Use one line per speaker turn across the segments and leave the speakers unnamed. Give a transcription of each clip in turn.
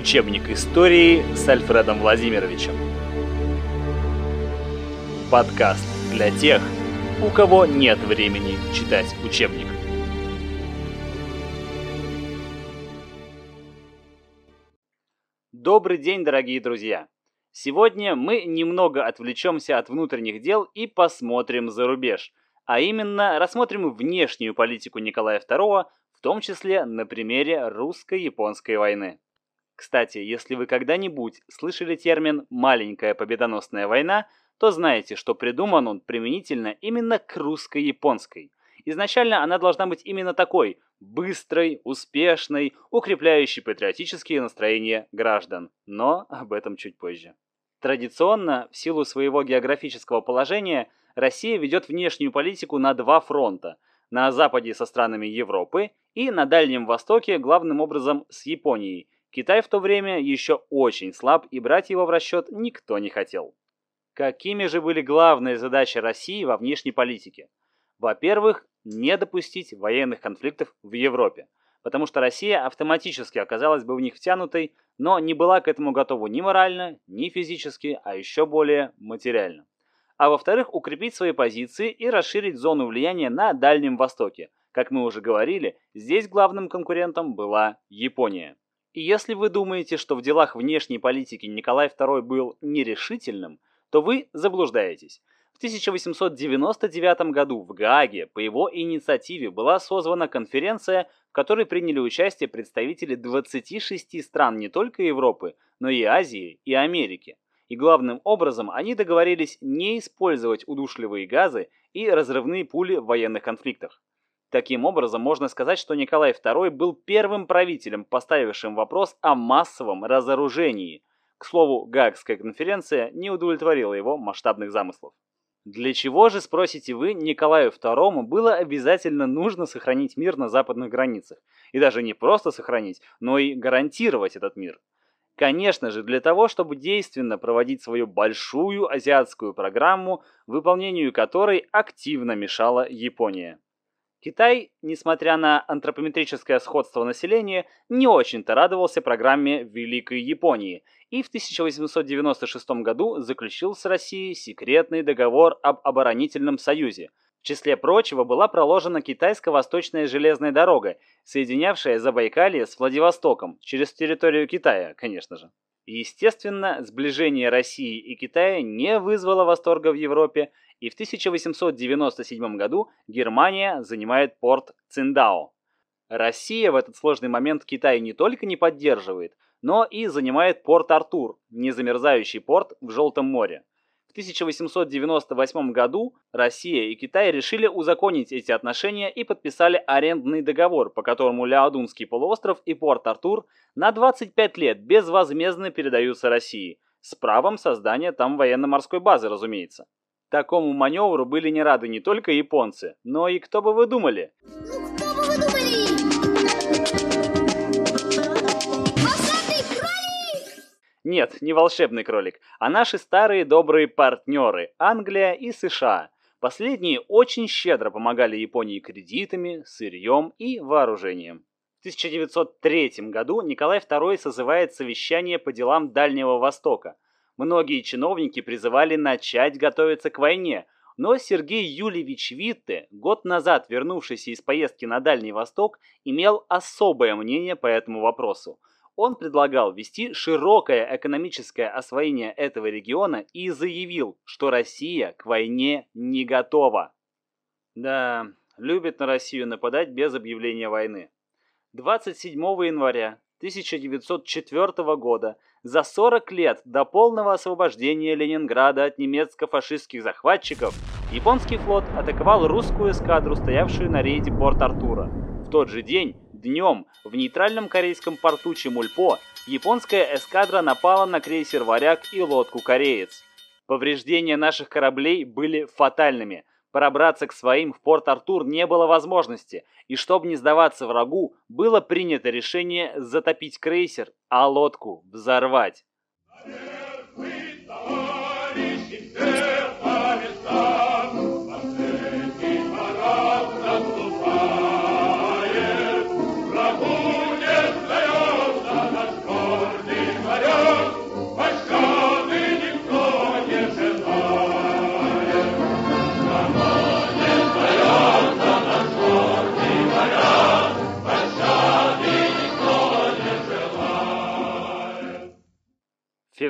Учебник истории с Альфредом Владимировичем. Подкаст для тех, у кого нет времени читать учебник. Добрый день, дорогие друзья! Сегодня мы немного отвлечемся от внутренних дел и посмотрим за рубеж, а именно рассмотрим внешнюю политику Николая II, в том числе на примере русско-японской войны. Кстати, если вы когда-нибудь слышали термин «маленькая победоносная война», то знаете, что придуман он применительно именно к русско-японской. Изначально она должна быть именно такой – быстрой, успешной, укрепляющей патриотические настроения граждан. Но об этом чуть позже. Традиционно, в силу своего географического положения, Россия ведет внешнюю политику на два фронта – на западе со странами Европы и на Дальнем Востоке главным образом с Японией – Китай в то время еще очень слаб, и брать его в расчет никто не хотел. Какими же были главные задачи России во внешней политике? Во-первых, не допустить военных конфликтов в Европе, потому что Россия автоматически оказалась бы в них втянутой, но не была к этому готова ни морально, ни физически, а еще более материально. А во-вторых, укрепить свои позиции и расширить зону влияния на Дальнем Востоке. Как мы уже говорили, здесь главным конкурентом была Япония. И если вы думаете, что в делах внешней политики Николай II был нерешительным, то вы заблуждаетесь. В 1899 году в Гааге по его инициативе была созвана конференция, в которой приняли участие представители 26 стран не только Европы, но и Азии и Америки. И главным образом они договорились не использовать удушливые газы и разрывные пули в военных конфликтах. Таким образом, можно сказать, что Николай II был первым правителем, поставившим вопрос о массовом разоружении. К слову, Гаагская конференция не удовлетворила его масштабных замыслов. Для чего же, спросите вы, Николаю II было обязательно нужно сохранить мир на западных границах? И даже не просто сохранить, но и гарантировать этот мир. Конечно же, для того, чтобы действенно проводить свою большую азиатскую программу, выполнению которой активно мешала Япония. Китай, несмотря на антропометрическое сходство населения, не очень-то радовался программе Великой Японии и в 1896 году заключил с Россией секретный договор об оборонительном союзе. В числе прочего была проложена китайско-восточная железная дорога, соединявшая Забайкалье с Владивостоком, через территорию Китая, конечно же. Естественно, сближение России и Китая не вызвало восторга в Европе, и в 1897 году Германия занимает порт Циндао. Россия в этот сложный момент Китай не только не поддерживает, но и занимает порт Артур, незамерзающий порт в Желтом море. В 1898 году Россия и Китай решили узаконить эти отношения и подписали арендный договор, по которому Ляодунский полуостров и порт Артур на 25 лет безвозмездно передаются России, с правом создания там военно-морской базы, разумеется. Такому маневру были не рады не только японцы, но и кто бы вы думали? Ну, кто бы вы думали? Волшебный кролик! Нет, не волшебный кролик, а наши старые добрые партнеры Англия и США. Последние очень щедро помогали Японии кредитами, сырьем и вооружением. В 1903 году Николай II созывает совещание по делам Дальнего Востока – Многие чиновники призывали начать готовиться к войне, но Сергей Юльевич Витте, год назад вернувшийся из поездки на Дальний Восток, имел особое мнение по этому вопросу. Он предлагал вести широкое экономическое освоение этого региона и заявил, что Россия к войне не готова. Да, любит на Россию нападать без объявления войны. 27 января 1904 года за 40 лет до полного освобождения Ленинграда от немецко-фашистских захватчиков японский флот атаковал русскую эскадру, стоявшую на рейде Порт-Артура. В тот же день, днем, в нейтральном корейском порту Чемульпо японская эскадра напала на крейсер «Варяг» и лодку «Кореец». Повреждения наших кораблей были фатальными. Пробраться к своим в Порт-Артур не было возможности, и чтобы не сдаваться врагу, было принято решение затопить крейсер, а лодку взорвать.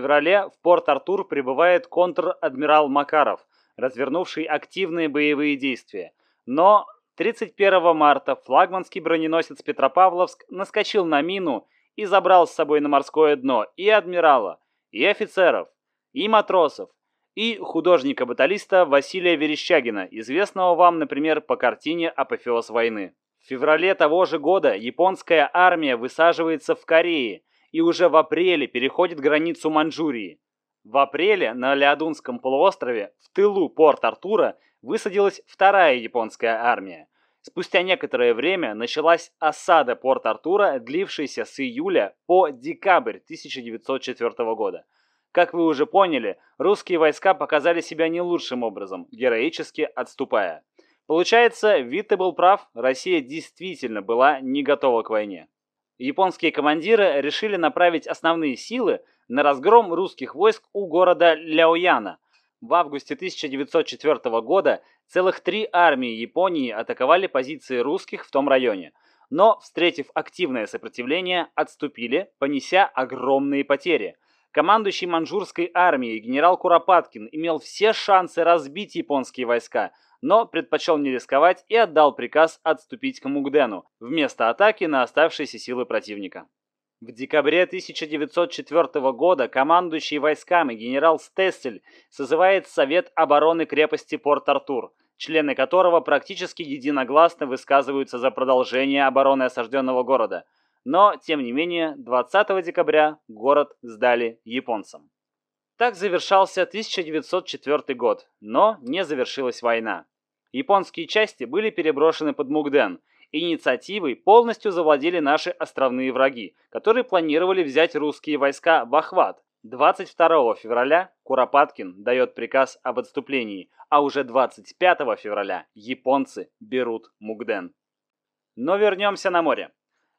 Феврале в Порт-Артур прибывает контр-адмирал Макаров, развернувший активные боевые действия. Но 31 марта флагманский броненосец Петропавловск наскочил на мину и забрал с собой на морское дно и адмирала, и офицеров, и матросов, и художника-баталиста Василия Верещагина, известного вам, например, по картине «Апофеоз войны». В феврале того же года японская армия высаживается в Корее и уже в апреле переходит границу Манчжурии. В апреле на Леодунском полуострове в тылу Порт-Артура высадилась вторая японская армия. Спустя некоторое время началась осада Порт-Артура, длившаяся с июля по декабрь 1904 года. Как вы уже поняли, русские войска показали себя не лучшим образом, героически отступая. Получается, Витте был прав, Россия действительно была не готова к войне. Японские командиры решили направить основные силы на разгром русских войск у города Ляояна. В августе 1904 года целых три армии Японии атаковали позиции русских в том районе, но, встретив активное сопротивление, отступили, понеся огромные потери. Командующий маньчжурской армией генерал Куропаткин имел все шансы разбить японские войска, но предпочел не рисковать и отдал приказ отступить к Мугдену вместо атаки на оставшиеся силы противника. В декабре 1904 года командующий войсками генерал Стессель созывает Совет обороны крепости Порт-Артур, члены которого практически единогласно высказываются за продолжение обороны осажденного города. Но, тем не менее, 20 декабря город сдали японцам. Так завершался 1904 год, но не завершилась война. Японские части были переброшены под Мугден, Инициативой полностью завладели наши островные враги, которые планировали взять русские войска в охват. 22 февраля Куропаткин дает приказ об отступлении, а уже 25 февраля японцы берут Мугден. Но вернемся на море.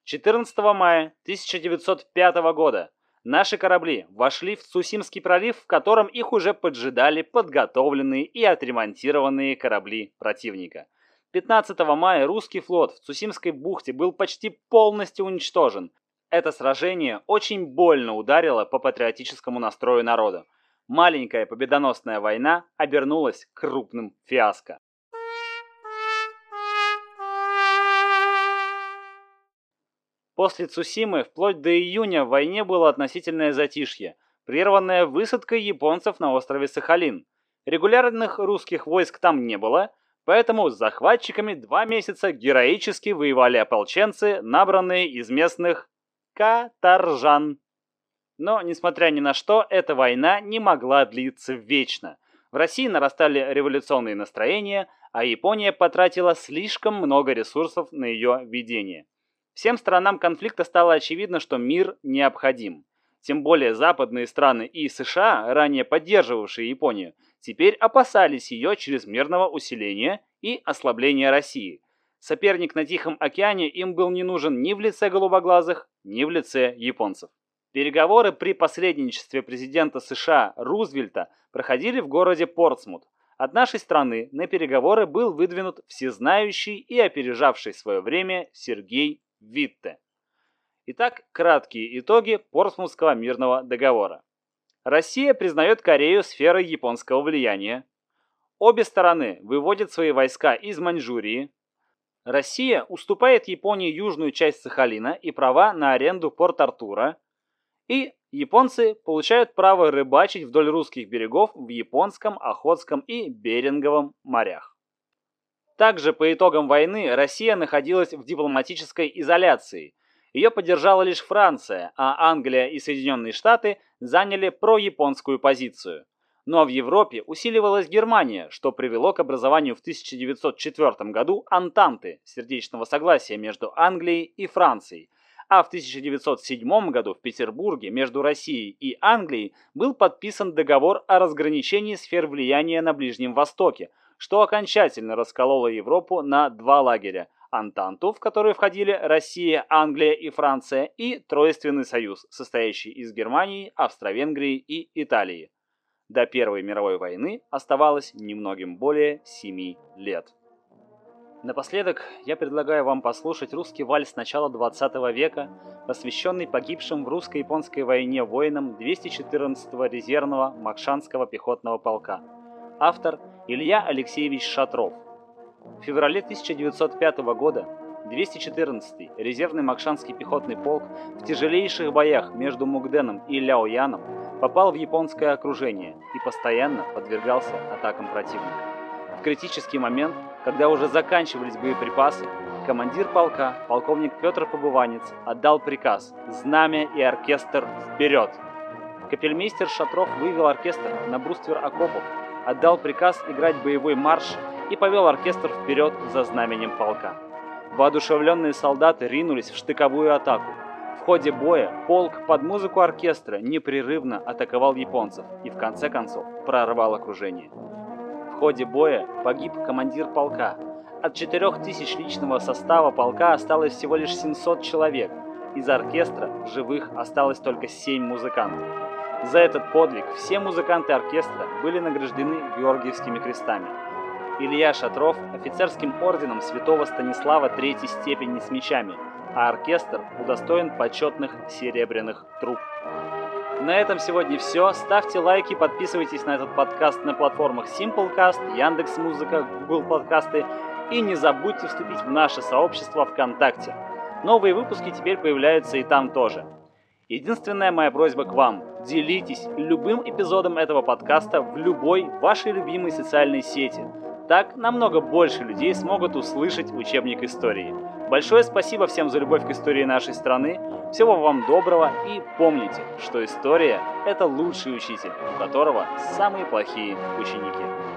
14 мая 1905 года наши корабли вошли в Цусимский пролив, в котором их уже поджидали подготовленные и отремонтированные корабли противника – 15 мая русский флот в Цусимской бухте был почти полностью уничтожен. Это сражение очень больно ударило по патриотическому настрою народа. Маленькая победоносная война обернулась крупным фиаско. После Цусимы вплоть до июня в войне было относительное затишье, прерванное высадкой японцев на острове Сахалин. Регулярных русских войск там не было – Поэтому с захватчиками два месяца героически воевали ополченцы, набранные из местных каторжан. Но, несмотря ни на что, эта война не могла длиться вечно. В России нарастали революционные настроения, а Япония потратила слишком много ресурсов на ее ведение. Всем сторонам конфликта стало очевидно, что мир необходим. Тем более западные страны и США, ранее поддерживавшие Японию, теперь опасались ее чрезмерного усиления и ослабления России. Соперник на Тихом океане им был не нужен ни в лице голубоглазых, ни в лице японцев. Переговоры при посредничестве президента США Рузвельта проходили в городе Портсмут. От нашей страны на переговоры был выдвинут всезнающий и опережавший свое время Сергей Витте. Итак, краткие итоги Портсмутского мирного договора. Россия признает Корею сферой японского влияния. Обе стороны выводят свои войска из Маньчжурии. Россия уступает Японии южную часть Сахалина и права на аренду Порт-Артура. И японцы получают право рыбачить вдоль русских берегов в Японском, Охотском и Беринговом морях. Также по итогам войны Россия находилась в дипломатической изоляции – ее поддержала лишь Франция, а Англия и Соединенные Штаты заняли прояпонскую позицию. Ну а в Европе усиливалась Германия, что привело к образованию в 1904 году Антанты, сердечного согласия между Англией и Францией, а в 1907 году в Петербурге между Россией и Англией был подписан договор о разграничении сфер влияния на Ближнем Востоке, что окончательно раскололо Европу на два лагеря – Антанту, в которую входили Россия, Англия и Франция, и Тройственный союз, состоящий из Германии, Австро-Венгрии и Италии. До Первой мировой войны оставалось немногим более 7 лет. Напоследок я предлагаю вам послушать русский вальс начала 20 века, посвященный погибшим в русско-японской войне воинам 214-го резервного Макшанского пехотного полка. Автор Илья Алексеевич Шатров. В феврале 1905 года 214-й резервный Макшанский пехотный полк в тяжелейших боях между Мугденом и Ляояном попал в японское окружение и постоянно подвергался атакам противника. В критический момент, когда уже заканчивались боеприпасы, командир полка, полковник Петр Побыванец, отдал приказ «Знамя и оркестр вперед!». Капельмейстер Шатров вывел оркестр на бруствер окопов, отдал приказ играть боевой марш и повел оркестр вперед за знаменем полка. Воодушевленные солдаты ринулись в штыковую атаку. В ходе боя полк под музыку оркестра непрерывно атаковал японцев и в конце концов прорвал окружение ходе боя погиб командир полка. От 4000 личного состава полка осталось всего лишь 700 человек. Из оркестра в живых осталось только 7 музыкантов. За этот подвиг все музыканты оркестра были награждены Георгиевскими крестами. Илья Шатров офицерским орденом святого Станислава третьей степени с мечами, а оркестр удостоен почетных серебряных труб. На этом сегодня все. Ставьте лайки, подписывайтесь на этот подкаст на платформах Simplecast, Яндекс Музыка, Google Подкасты и не забудьте вступить в наше сообщество ВКонтакте. Новые выпуски теперь появляются и там тоже. Единственная моя просьба к вам – делитесь любым эпизодом этого подкаста в любой вашей любимой социальной сети. Так намного больше людей смогут услышать учебник истории. Большое спасибо всем за любовь к истории нашей страны. Всего вам доброго и помните, что история – это лучший учитель, у которого самые плохие ученики.